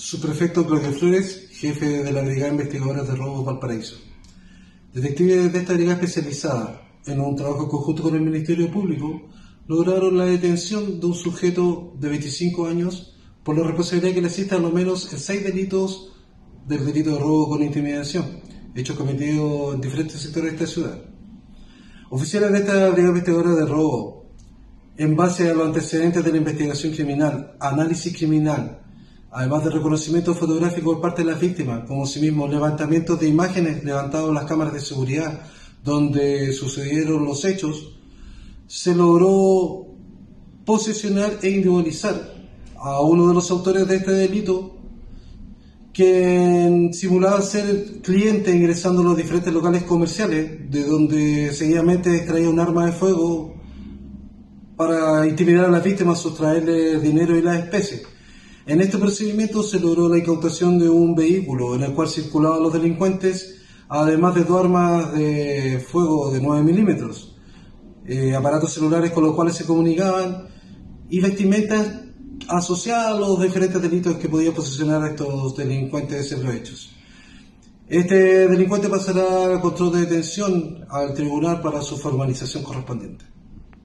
Subprefecto Claudio Flores, jefe de la Brigada Investigadora de Robos Valparaíso. Detectives de esta brigada especializada, en un trabajo conjunto con el Ministerio Público, lograron la detención de un sujeto de 25 años por la responsabilidad que le asiste a lo menos en seis delitos del delito de robo con intimidación, hechos cometidos en diferentes sectores de esta ciudad. Oficiales de esta brigada investigadora de robo, en base a los antecedentes de la investigación criminal, análisis criminal, además de reconocimiento fotográfico por parte de las víctimas, como asimismo levantamientos de imágenes levantados en las cámaras de seguridad donde sucedieron los hechos, se logró posesionar e individualizar a uno de los autores de este delito que simulaba ser cliente ingresando a los diferentes locales comerciales, de donde seguidamente extraía un arma de fuego para intimidar a las víctimas, sustraerle dinero y las especies. En este procedimiento se logró la incautación de un vehículo en el cual circulaban los delincuentes, además de dos armas de fuego de 9 milímetros, eh, aparatos celulares con los cuales se comunicaban y vestimentas asociadas a los diferentes delitos que podía posicionar a estos delincuentes en los hechos. Este delincuente pasará a control de detención al tribunal para su formalización correspondiente.